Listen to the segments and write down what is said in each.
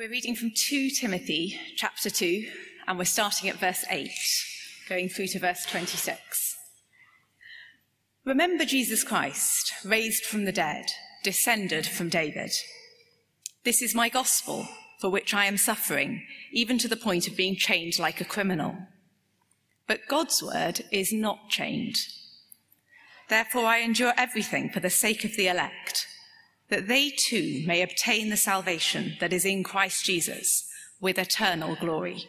We're reading from 2 Timothy chapter 2, and we're starting at verse 8, going through to verse 26. Remember Jesus Christ, raised from the dead, descended from David. This is my gospel, for which I am suffering, even to the point of being chained like a criminal. But God's word is not chained. Therefore, I endure everything for the sake of the elect that they too may obtain the salvation that is in Christ Jesus with eternal glory.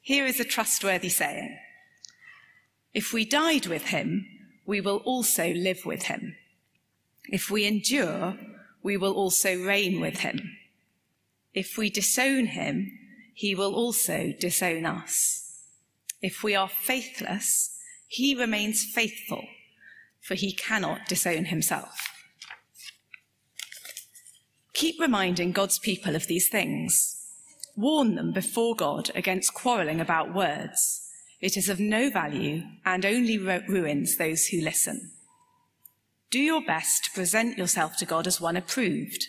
Here is a trustworthy saying If we died with him, we will also live with him. If we endure, we will also reign with him. If we disown him, he will also disown us. If we are faithless, he remains faithful, for he cannot disown himself. Keep reminding God's people of these things. Warn them before God against quarreling about words. It is of no value and only ruins those who listen. Do your best to present yourself to God as one approved,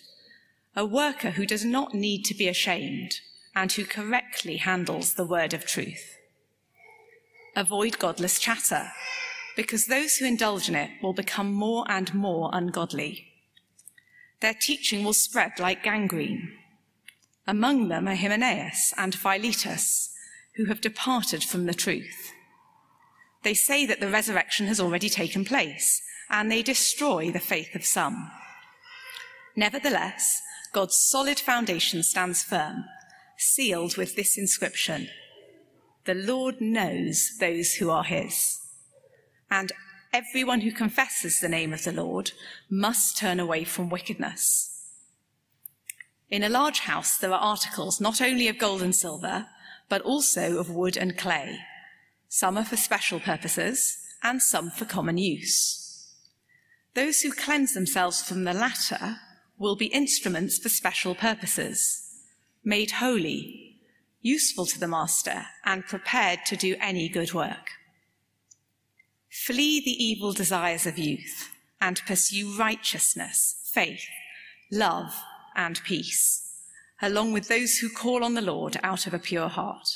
a worker who does not need to be ashamed and who correctly handles the word of truth. Avoid godless chatter, because those who indulge in it will become more and more ungodly their teaching will spread like gangrene. Among them are Hymenaeus and Philetus, who have departed from the truth. They say that the resurrection has already taken place, and they destroy the faith of some. Nevertheless, God's solid foundation stands firm, sealed with this inscription The Lord knows those who are his. And everyone who confesses the name of the Lord must turn away from wickedness. In a large house, there are articles not only of gold and silver, but also of wood and clay. Some are for special purposes, and some for common use. Those who cleanse themselves from the latter will be instruments for special purposes, made holy, useful to the master, and prepared to do any good work. Flee the evil desires of youth and pursue righteousness, faith, love, and peace, along with those who call on the Lord out of a pure heart.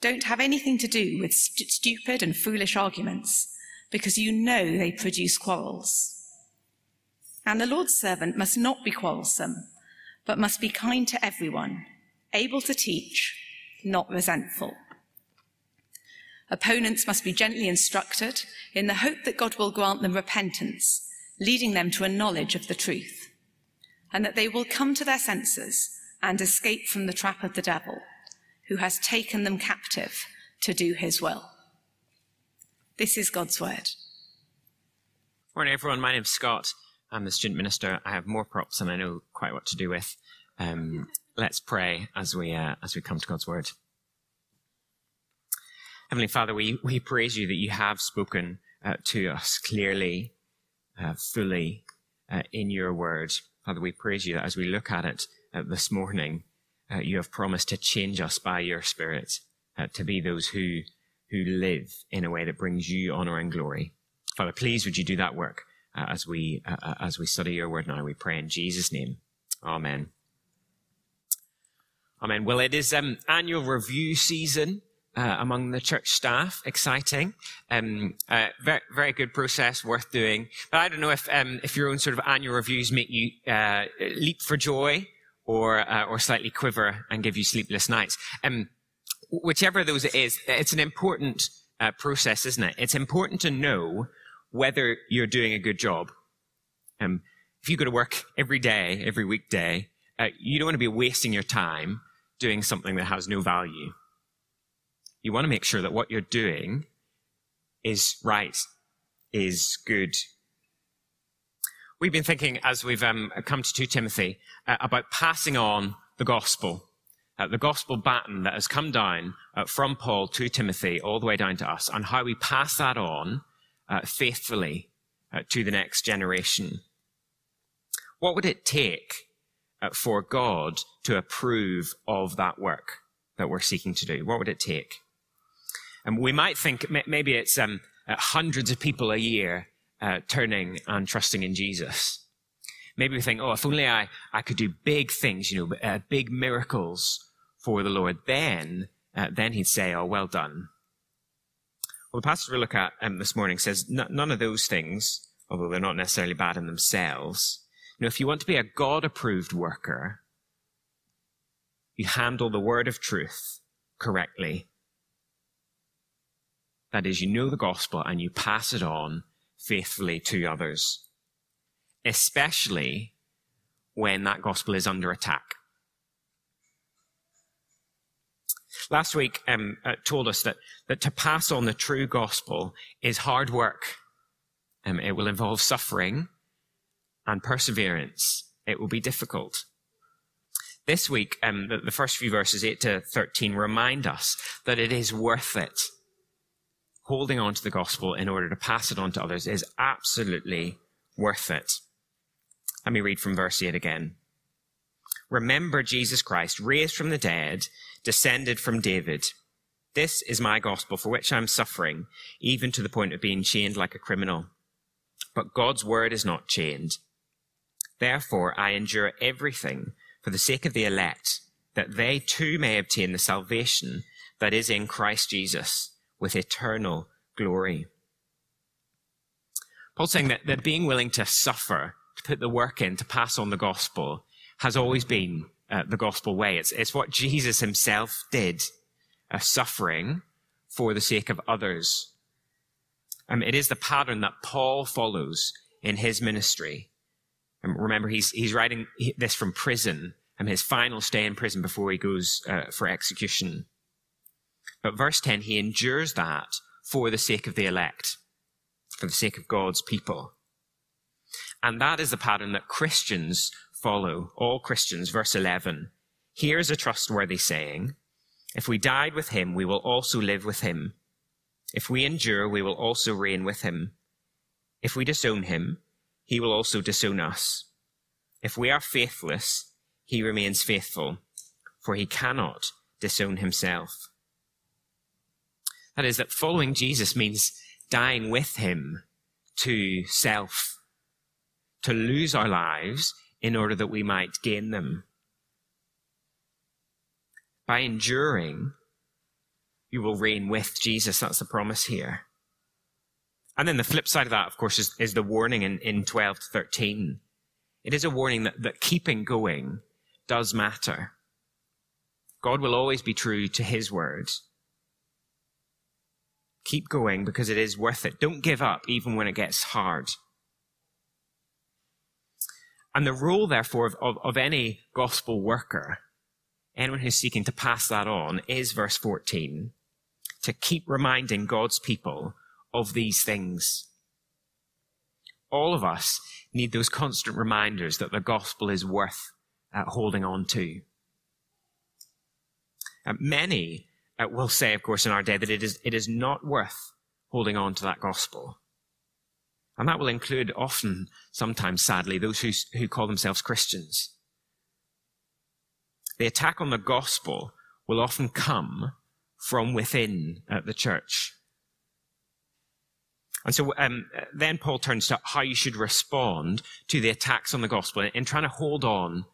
Don't have anything to do with st- stupid and foolish arguments, because you know they produce quarrels. And the Lord's servant must not be quarrelsome, but must be kind to everyone, able to teach, not resentful. Opponents must be gently instructed in the hope that God will grant them repentance, leading them to a knowledge of the truth, and that they will come to their senses and escape from the trap of the devil, who has taken them captive to do his will. This is God's word. Morning, everyone. My name's Scott. I'm the student minister. I have more props than I know quite what to do with. Um, let's pray as we uh, as we come to God's word. Heavenly Father, we, we praise you that you have spoken uh, to us clearly, uh, fully uh, in your word. Father, we praise you that as we look at it uh, this morning, uh, you have promised to change us by your Spirit uh, to be those who, who live in a way that brings you honor and glory. Father, please would you do that work as we as we study your word now. We pray in Jesus' name. Amen. Amen. Well, it is um, annual review season uh, among the church staff. Exciting. Um, uh, very, very good process, worth doing. But I don't know if, um, if your own sort of annual reviews make you uh, leap for joy or, uh, or slightly quiver and give you sleepless nights. Um, whichever of those it is, it's an important uh, process, isn't it? It's important to know whether you're doing a good job. Um, if you go to work every day, every weekday, uh, you don't want to be wasting your time doing something that has no value. You want to make sure that what you're doing is right, is good. We've been thinking as we've um, come to 2 Timothy uh, about passing on the gospel, uh, the gospel baton that has come down uh, from Paul to Timothy all the way down to us, and how we pass that on uh, faithfully uh, to the next generation. What would it take uh, for God to approve of that work that we're seeking to do? What would it take? And we might think maybe it's um, uh, hundreds of people a year uh, turning and trusting in Jesus. Maybe we think, oh, if only I, I could do big things, you know, uh, big miracles for the Lord, then, uh, then he'd say, oh, well done. Well, the passage we look at um, this morning says none of those things, although they're not necessarily bad in themselves. You know, if you want to be a God approved worker, you handle the word of truth correctly. That is, you know the gospel and you pass it on faithfully to others, especially when that gospel is under attack. Last week um, uh, told us that, that to pass on the true gospel is hard work. Um, it will involve suffering and perseverance. It will be difficult. This week, um, the, the first few verses, 8 to 13, remind us that it is worth it. Holding on to the gospel in order to pass it on to others is absolutely worth it. Let me read from verse 8 again. Remember Jesus Christ, raised from the dead, descended from David. This is my gospel for which I'm suffering, even to the point of being chained like a criminal. But God's word is not chained. Therefore, I endure everything for the sake of the elect, that they too may obtain the salvation that is in Christ Jesus with eternal glory. Paul's saying that, that being willing to suffer, to put the work in, to pass on the gospel, has always been uh, the gospel way. It's, it's what Jesus himself did, uh, suffering for the sake of others. Um, it is the pattern that Paul follows in his ministry. Um, remember, he's, he's writing this from prison, um, his final stay in prison before he goes uh, for execution. But verse 10, he endures that for the sake of the elect, for the sake of God's people. And that is the pattern that Christians follow, all Christians. Verse 11. Here's a trustworthy saying. If we died with him, we will also live with him. If we endure, we will also reign with him. If we disown him, he will also disown us. If we are faithless, he remains faithful, for he cannot disown himself. That is, that following Jesus means dying with him to self, to lose our lives in order that we might gain them. By enduring, you will reign with Jesus. That's the promise here. And then the flip side of that, of course, is, is the warning in, in 12 to 13. It is a warning that, that keeping going does matter. God will always be true to his word. Keep going because it is worth it. Don't give up even when it gets hard. And the role, therefore, of, of, of any gospel worker, anyone who's seeking to pass that on, is verse 14, to keep reminding God's people of these things. All of us need those constant reminders that the gospel is worth uh, holding on to. Uh, many will say, of course, in our day that it is, it is not worth holding on to that gospel. And that will include often, sometimes sadly, those who, who call themselves Christians. The attack on the gospel will often come from within uh, the church. And so um, then Paul turns to how you should respond to the attacks on the gospel in, in trying to hold on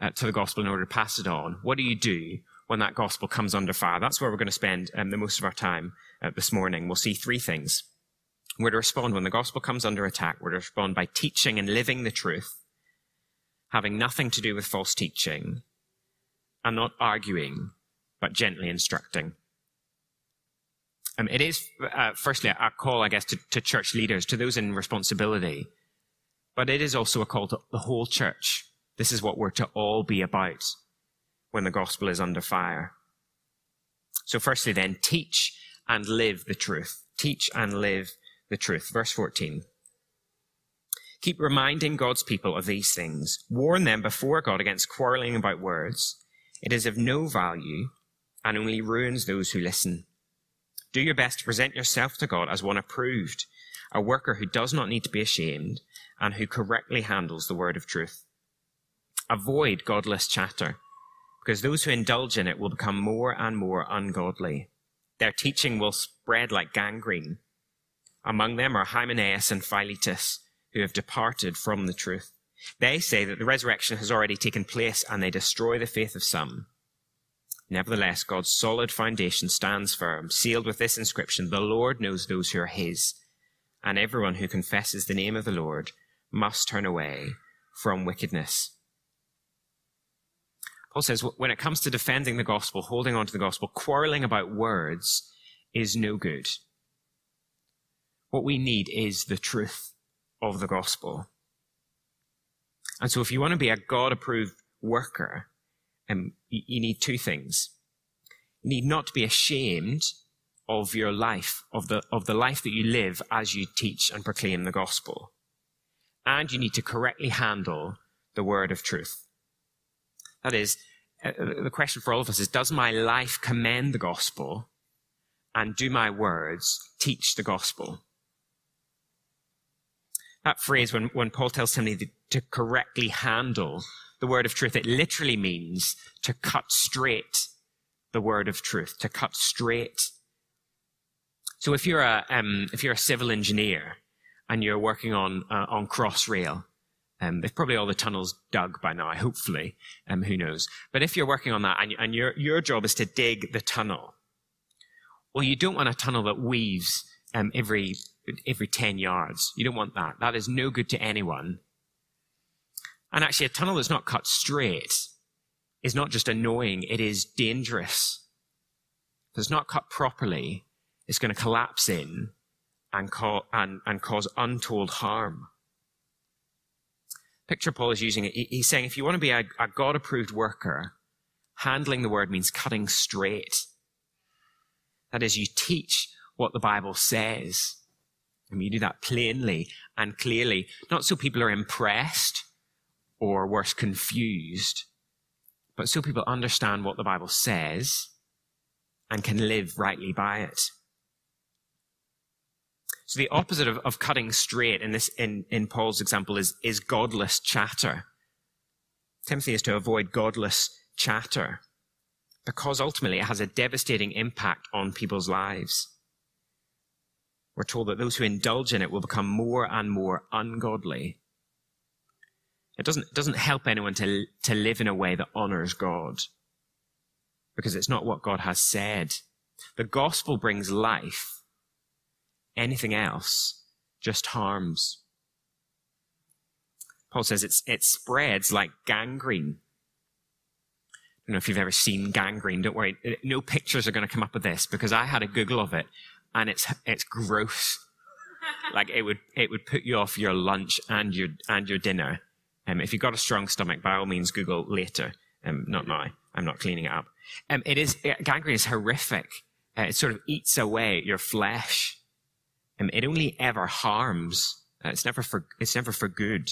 uh, to the gospel in order to pass it on. What do you do when that gospel comes under fire? That's where we're going to spend um, the most of our time uh, this morning. We'll see three things. We're to respond when the gospel comes under attack. We're to respond by teaching and living the truth, having nothing to do with false teaching, and not arguing, but gently instructing. Um, it is, uh, firstly, a call, I guess, to, to church leaders, to those in responsibility, but it is also a call to the whole church. This is what we're to all be about when the gospel is under fire. So, firstly, then, teach and live the truth. Teach and live the truth. Verse 14. Keep reminding God's people of these things. Warn them before God against quarreling about words. It is of no value and only ruins those who listen. Do your best to present yourself to God as one approved, a worker who does not need to be ashamed and who correctly handles the word of truth. Avoid godless chatter, because those who indulge in it will become more and more ungodly. Their teaching will spread like gangrene among them are Hymenaeus and Philetus, who have departed from the truth. They say that the resurrection has already taken place and they destroy the faith of some. Nevertheless, God's solid foundation stands firm, sealed with this inscription The Lord knows those who are his, and everyone who confesses the name of the Lord must turn away from wickedness. Paul says when it comes to defending the gospel, holding on to the gospel, quarreling about words is no good. What we need is the truth of the gospel. And so if you want to be a God approved worker, um, you, you need two things. You need not to be ashamed of your life, of the, of the life that you live as you teach and proclaim the gospel. And you need to correctly handle the word of truth. That is, uh, the question for all of us is, does my life commend the gospel? And do my words teach the gospel? That phrase, when, when Paul tells somebody to correctly handle the word of truth. It literally means to cut straight the word of truth, to cut straight. So if you're a, um, if you're a civil engineer and you're working on, uh, on Crossrail, um, they've probably all the tunnels dug by now, hopefully. Um, who knows? But if you're working on that and, and your, your job is to dig the tunnel, well, you don't want a tunnel that weaves um, every, every 10 yards. You don't want that. That is no good to anyone. And actually, a tunnel that's not cut straight is not just annoying, it is dangerous. If it's not cut properly, it's going to collapse in and, co- and, and cause untold harm. Picture Paul is using. He's saying if you want to be a, a God approved worker, handling the word means cutting straight. That is, you teach what the Bible says. And you do that plainly and clearly, not so people are impressed or worse, confused. But so people understand what the Bible says and can live rightly by it. So the opposite of, of cutting straight in this in, in Paul's example is, is godless chatter. Timothy is to avoid godless chatter because ultimately it has a devastating impact on people's lives. We're told that those who indulge in it will become more and more ungodly it doesn't, doesn't help anyone to, to live in a way that honors God because it's not what God has said. The gospel brings life. Anything else just harms. Paul says it's, it spreads like gangrene. I don't know if you've ever seen gangrene. Don't worry. No pictures are going to come up with this because I had a Google of it and it's, it's gross. like it would, it would put you off your lunch and your, and your dinner. Um, if you've got a strong stomach, by all means, Google later. Um, not now. I'm not cleaning it up. Um, it is, uh, gangrene is horrific. Uh, it sort of eats away your flesh. Um, it only ever harms. Uh, it's never for, it's never for good.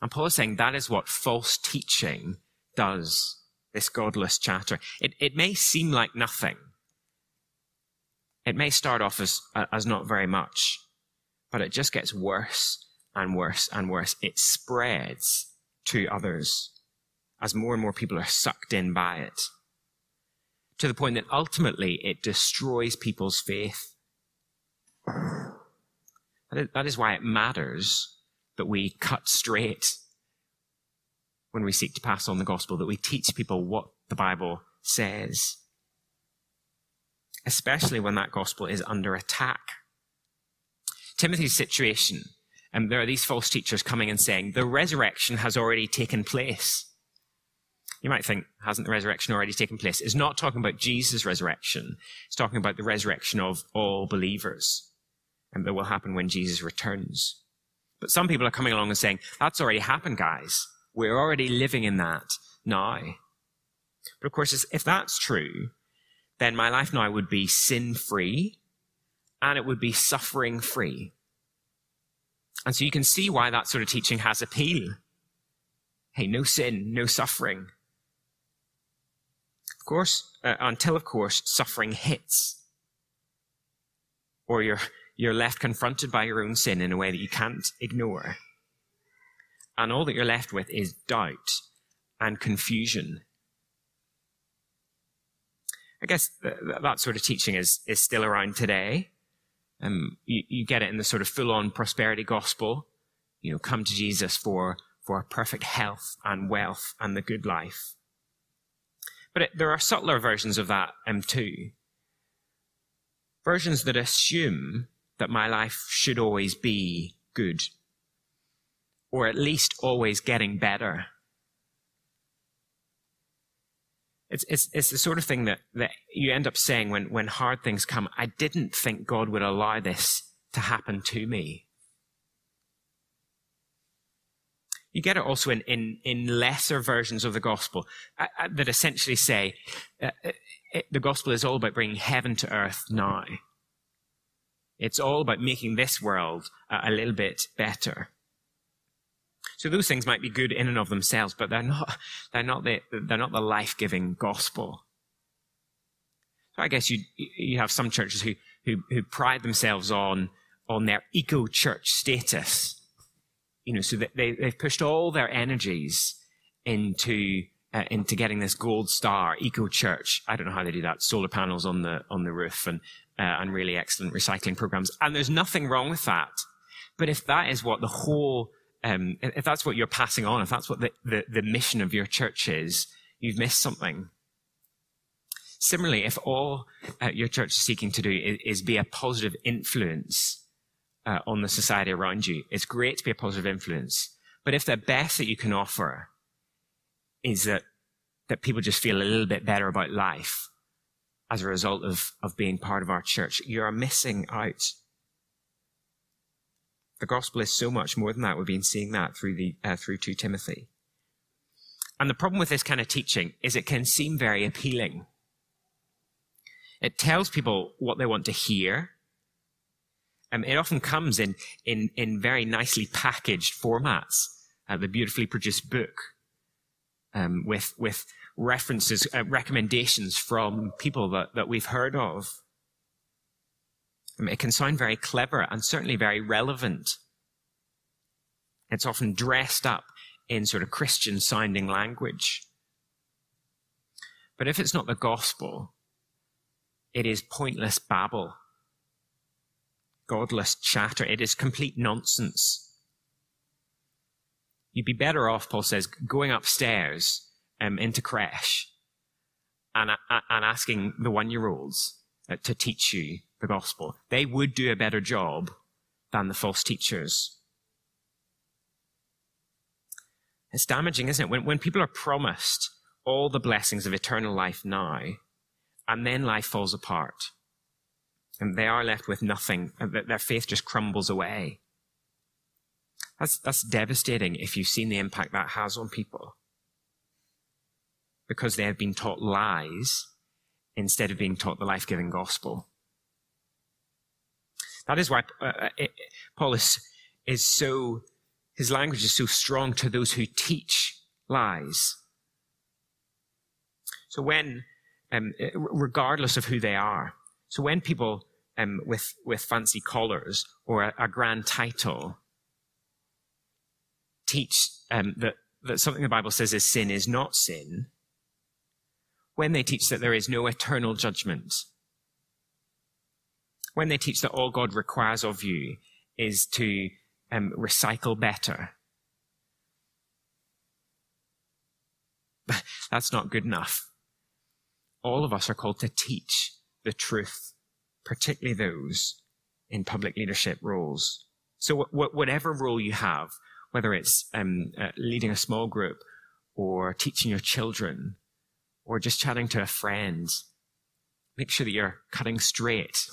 And Paul is saying that is what false teaching does. This godless chatter. It, it may seem like nothing. It may start off as, uh, as not very much, but it just gets worse and worse and worse. It spreads to others as more and more people are sucked in by it to the point that ultimately it destroys people's faith. That is why it matters that we cut straight when we seek to pass on the gospel, that we teach people what the Bible says, especially when that gospel is under attack. Timothy's situation and there are these false teachers coming and saying, the resurrection has already taken place. You might think, hasn't the resurrection already taken place? It's not talking about Jesus' resurrection. It's talking about the resurrection of all believers. And that will happen when Jesus returns. But some people are coming along and saying, that's already happened, guys. We're already living in that now. But of course, if that's true, then my life now would be sin free and it would be suffering free. And so you can see why that sort of teaching has appeal. Hey, no sin, no suffering. Of course, uh, until, of course, suffering hits. Or you're, you're left confronted by your own sin in a way that you can't ignore. And all that you're left with is doubt and confusion. I guess th- that sort of teaching is, is still around today. Um, you, you get it in the sort of full-on prosperity gospel. You know, come to Jesus for for perfect health and wealth and the good life. But it, there are subtler versions of that um, too. Versions that assume that my life should always be good, or at least always getting better. It's, it's, it's the sort of thing that, that you end up saying when, when hard things come, I didn't think God would allow this to happen to me. You get it also in, in, in lesser versions of the gospel uh, uh, that essentially say uh, it, uh, the gospel is all about bringing heaven to earth now. It's all about making this world a little bit better. So those things might be good in and of themselves, but they're not, they're not the, they're not the life-giving gospel. So I guess you, you have some churches who, who, who pride themselves on, on their eco-church status you know, so they, they've pushed all their energies into uh, into getting this gold star eco church. I don't know how they do that. Solar panels on the on the roof and uh, and really excellent recycling programs. And there's nothing wrong with that. But if that is what the whole um, if that's what you're passing on, if that's what the, the, the mission of your church is, you've missed something. Similarly, if all uh, your church is seeking to do is, is be a positive influence uh, on the society around you. It's great to be a positive influence. But if the best that you can offer is that, that people just feel a little bit better about life as a result of, of being part of our church, you're missing out. The gospel is so much more than that. We've been seeing that through the, uh, through 2 Timothy. And the problem with this kind of teaching is it can seem very appealing. It tells people what they want to hear um, it often comes in, in, in very nicely packaged formats. Uh, the beautifully produced book um, with, with references, uh, recommendations from people that, that we've heard of. Um, it can sound very clever and certainly very relevant. It's often dressed up in sort of Christian sounding language. But if it's not the gospel, it is pointless babble godless chatter. It is complete nonsense. You'd be better off, Paul says, going upstairs um, into crash and, uh, and asking the one year olds uh, to teach you the gospel. They would do a better job than the false teachers. It's damaging, isn't it? When, when people are promised all the blessings of eternal life now, and then life falls apart and they are left with nothing. Their faith just crumbles away. That's, that's devastating if you've seen the impact that has on people. Because they have been taught lies instead of being taught the life giving gospel. That is why uh, uh, it, Paul is, is so, his language is so strong to those who teach lies. So when, um, regardless of who they are, so when people um, with, with fancy collars or a, a grand title teach um, that, that something the Bible says is sin is not sin, when they teach that there is no eternal judgment, when they teach that all God requires of you is to um, recycle better, that's not good enough. All of us are called to teach the truth particularly those in public leadership roles. So whatever role you have, whether it's um, uh, leading a small group or teaching your children or just chatting to a friend, make sure that you're cutting straight,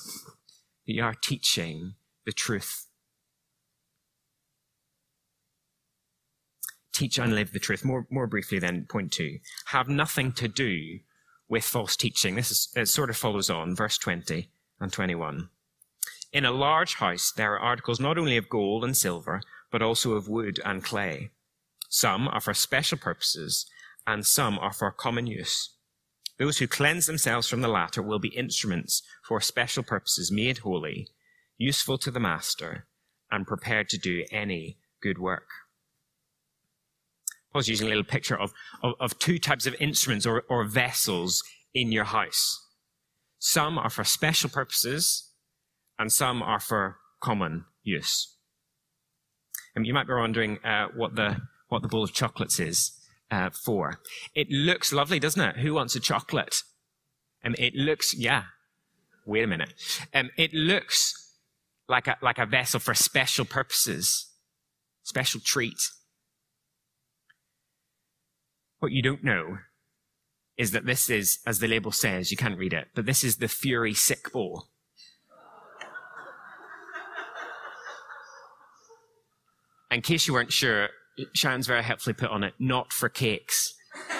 that you are teaching the truth. Teach and live the truth. More, more briefly then, point two. Have nothing to do with false teaching. This is, it sort of follows on, verse 20 and 21. In a large house, there are articles not only of gold and silver, but also of wood and clay. Some are for special purposes, and some are for common use. Those who cleanse themselves from the latter will be instruments for special purposes made holy, useful to the master, and prepared to do any good work. Paul's using a little picture of, of, of two types of instruments or, or vessels in your house. Some are for special purposes, and some are for common use. And you might be wondering uh, what the what the bowl of chocolates is uh, for. It looks lovely, doesn't it? Who wants a chocolate? Um, it looks, yeah. Wait a minute. Um, it looks like a, like a vessel for special purposes, special treat. What you don't know is that this is, as the label says, you can't read it, but this is the Fury Sick Bowl. In case you weren't sure, Sharon's very helpfully put on it, not for cakes.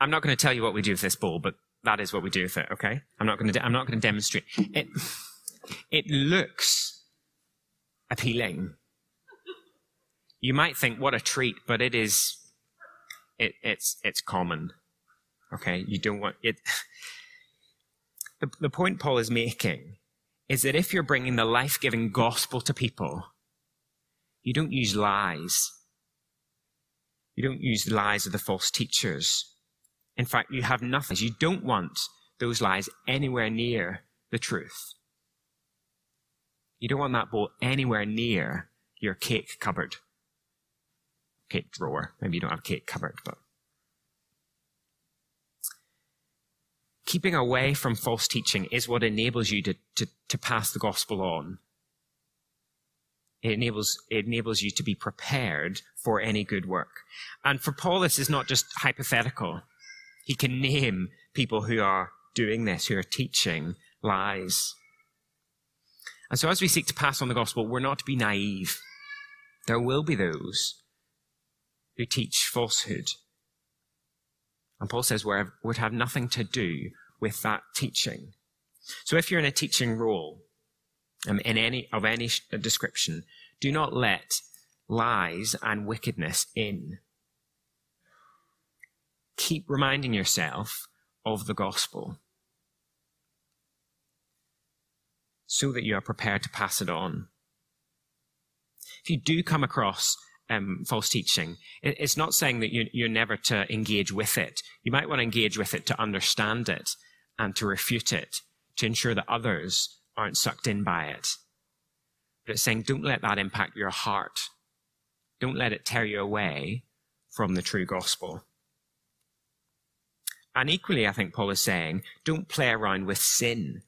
I'm not going to tell you what we do with this ball, but that is what we do with it. Okay, I'm not going to. De- I'm not going to demonstrate. It. It looks appealing. You might think, "What a treat!" But it is. It, it's it's common. Okay, you don't want it. The, the point Paul is making is that if you're bringing the life giving gospel to people, you don't use lies. You don't use the lies of the false teachers. In fact, you have nothing. You don't want those lies anywhere near the truth. You don't want that bowl anywhere near your cake cupboard. Cake drawer. Maybe you don't have a cake cupboard, but keeping away from false teaching is what enables you to, to, to pass the gospel on. It enables, it enables you to be prepared for any good work. And for Paul, this is not just hypothetical. He can name people who are doing this, who are teaching lies. And so as we seek to pass on the gospel, we're not to be naive. There will be those who teach falsehood. And Paul says we would have nothing to do with that teaching. So if you're in a teaching role um, in any of any description, do not let lies and wickedness in. Keep reminding yourself of the gospel so that you are prepared to pass it on. If you do come across um, false teaching. It's not saying that you, you're never to engage with it. You might want to engage with it to understand it and to refute it, to ensure that others aren't sucked in by it. But it's saying, don't let that impact your heart. Don't let it tear you away from the true gospel. And equally, I think Paul is saying, don't play around with sin.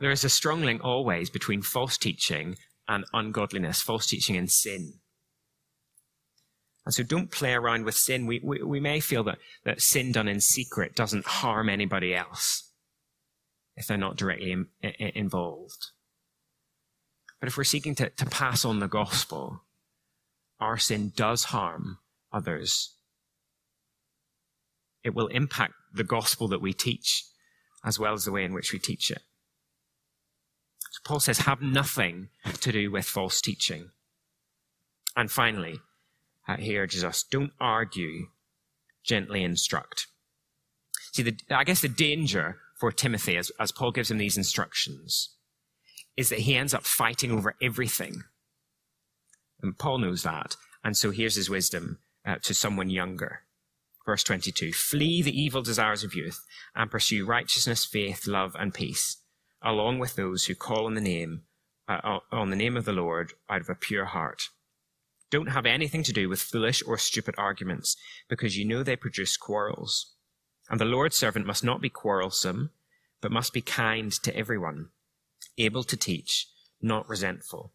There is a strong link always between false teaching and ungodliness, false teaching and sin. And so don't play around with sin. We, we, we may feel that, that sin done in secret doesn't harm anybody else if they're not directly in, in, involved. But if we're seeking to, to pass on the gospel, our sin does harm others. It will impact the gospel that we teach as well as the way in which we teach it. So Paul says, have nothing to do with false teaching. And finally, he urges us don't argue, gently instruct. See, the, I guess the danger for Timothy, as, as Paul gives him these instructions, is that he ends up fighting over everything. And Paul knows that. And so here's his wisdom uh, to someone younger. Verse 22 Flee the evil desires of youth and pursue righteousness, faith, love, and peace, along with those who call on the name, uh, on the name of the Lord out of a pure heart. Don't have anything to do with foolish or stupid arguments, because you know they produce quarrels. And the Lord's servant must not be quarrelsome, but must be kind to everyone, able to teach, not resentful.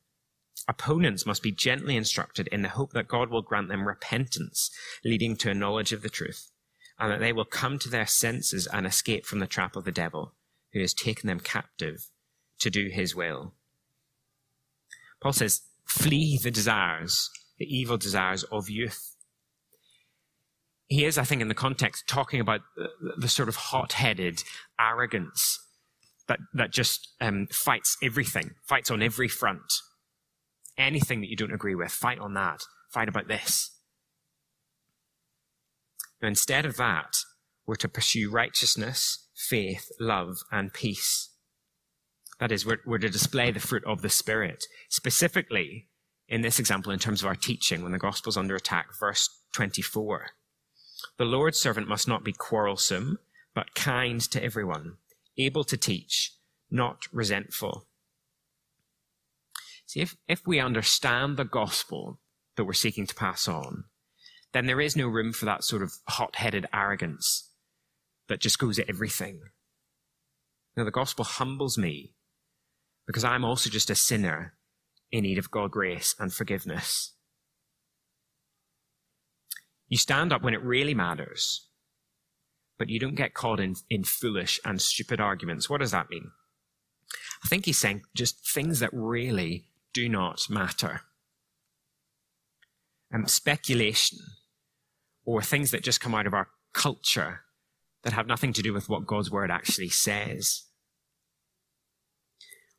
Opponents must be gently instructed in the hope that God will grant them repentance, leading to a knowledge of the truth, and that they will come to their senses and escape from the trap of the devil, who has taken them captive to do his will. Paul says, flee the desires the evil desires of youth. He is, I think, in the context, talking about the, the sort of hot headed arrogance that, that just um, fights everything, fights on every front. Anything that you don't agree with, fight on that, fight about this. Now, instead of that, we're to pursue righteousness, faith, love, and peace. That is, we're, we're to display the fruit of the Spirit. Specifically, in this example, in terms of our teaching, when the gospel is under attack, verse 24. The Lord's servant must not be quarrelsome, but kind to everyone, able to teach, not resentful. See, if, if we understand the gospel that we're seeking to pass on, then there is no room for that sort of hot headed arrogance that just goes at everything. Now, the gospel humbles me because I'm also just a sinner in need of God's grace and forgiveness. You stand up when it really matters, but you don't get caught in, in foolish and stupid arguments. What does that mean? I think he's saying just things that really do not matter. Um, speculation or things that just come out of our culture that have nothing to do with what God's word actually says.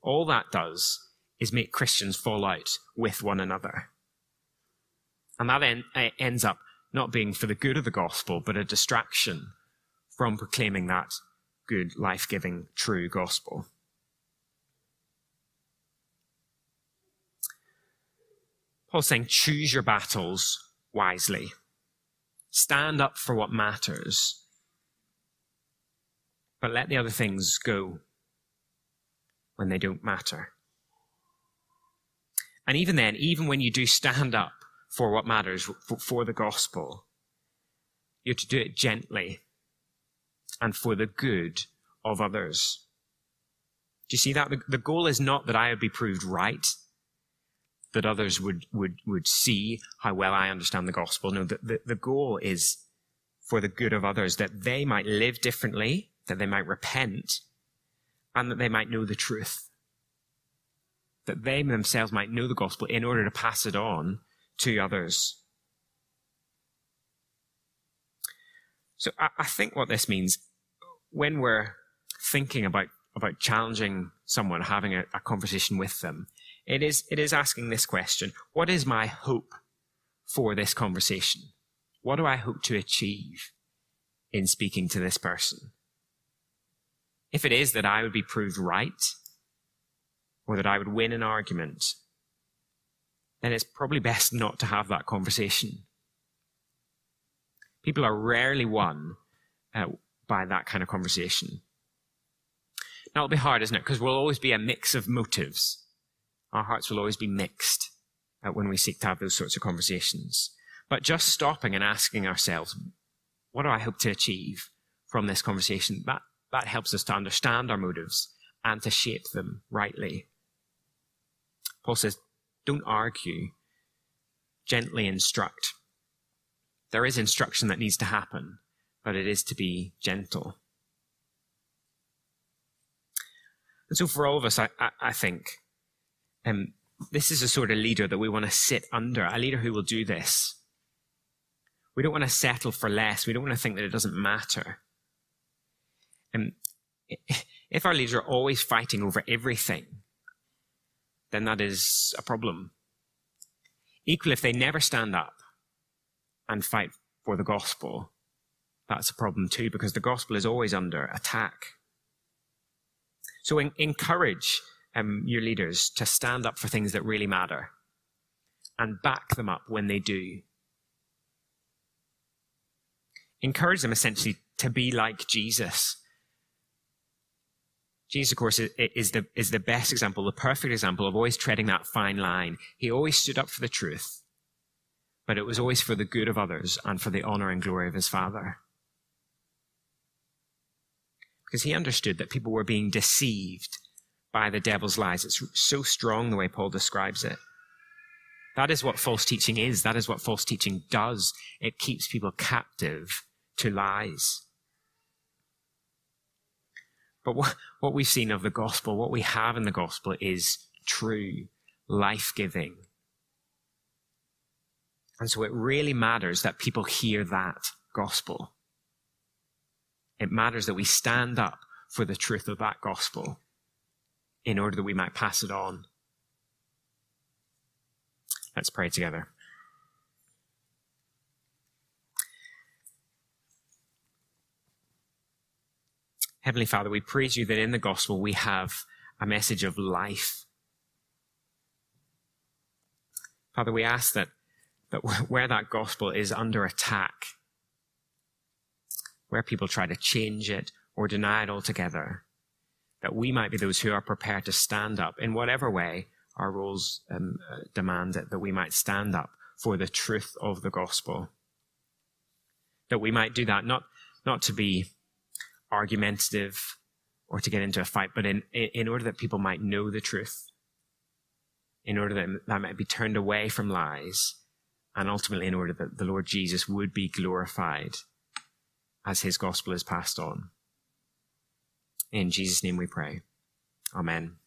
All that does is make Christians fall out with one another. And that en- ends up not being for the good of the gospel, but a distraction from proclaiming that good, life giving, true gospel. Paul's saying, choose your battles wisely. Stand up for what matters. But let the other things go when they don't matter. And even then, even when you do stand up for what matters, for, the gospel, you're to do it gently and for the good of others. Do you see that? The, the goal is not that I would be proved right that others would, would, would see how well I understand the gospel. No, the, the, the goal is for the good of others, that they might live differently, that they might repent, and that they might know the truth. That they themselves might know the gospel in order to pass it on to others. So I, I think what this means when we're thinking about, about challenging someone, having a, a conversation with them, it is, it is asking this question What is my hope for this conversation? What do I hope to achieve in speaking to this person? If it is that I would be proved right, or that I would win an argument, then it's probably best not to have that conversation. People are rarely won uh, by that kind of conversation. Now, it'll be hard, isn't it? Because we'll always be a mix of motives our hearts will always be mixed uh, when we seek to have those sorts of conversations. But just stopping and asking ourselves, what do I hope to achieve from this conversation? That, that helps us to understand our motives and to shape them rightly. Paul says, don't argue, gently instruct. There is instruction that needs to happen, but it is to be gentle. And so for all of us, I, I, I think um, this is a sort of leader that we want to sit under, a leader who will do this. We don't want to settle for less. We don't want to think that it doesn't matter. Um, if our leaders are always fighting over everything, then that is a problem. Equally, if they never stand up and fight for the gospel, that's a problem too, because the gospel is always under attack. So encourage um, your leaders to stand up for things that really matter and back them up when they do. Encourage them essentially to be like Jesus. Jesus, of course, is the, is the best example, the perfect example of always treading that fine line. He always stood up for the truth, but it was always for the good of others and for the honor and glory of his Father. Because he understood that people were being deceived by the devil's lies. It's so strong the way Paul describes it. That is what false teaching is. That is what false teaching does. It keeps people captive to lies. But what, what we've seen of the gospel, what we have in the gospel is true, life giving. And so it really matters that people hear that gospel. It matters that we stand up for the truth of that gospel in order that we might pass it on. Let's pray together. Heavenly Father, we praise you that in the gospel we have a message of life. Father, we ask that, that where that gospel is under attack, where people try to change it or deny it altogether, that we might be those who are prepared to stand up in whatever way our roles um, uh, demand it, that we might stand up for the truth of the gospel. That we might do that not, not to be argumentative or to get into a fight, but in, in order that people might know the truth, in order that that might be turned away from lies, and ultimately in order that the Lord Jesus would be glorified as his gospel is passed on. In Jesus' name we pray. Amen.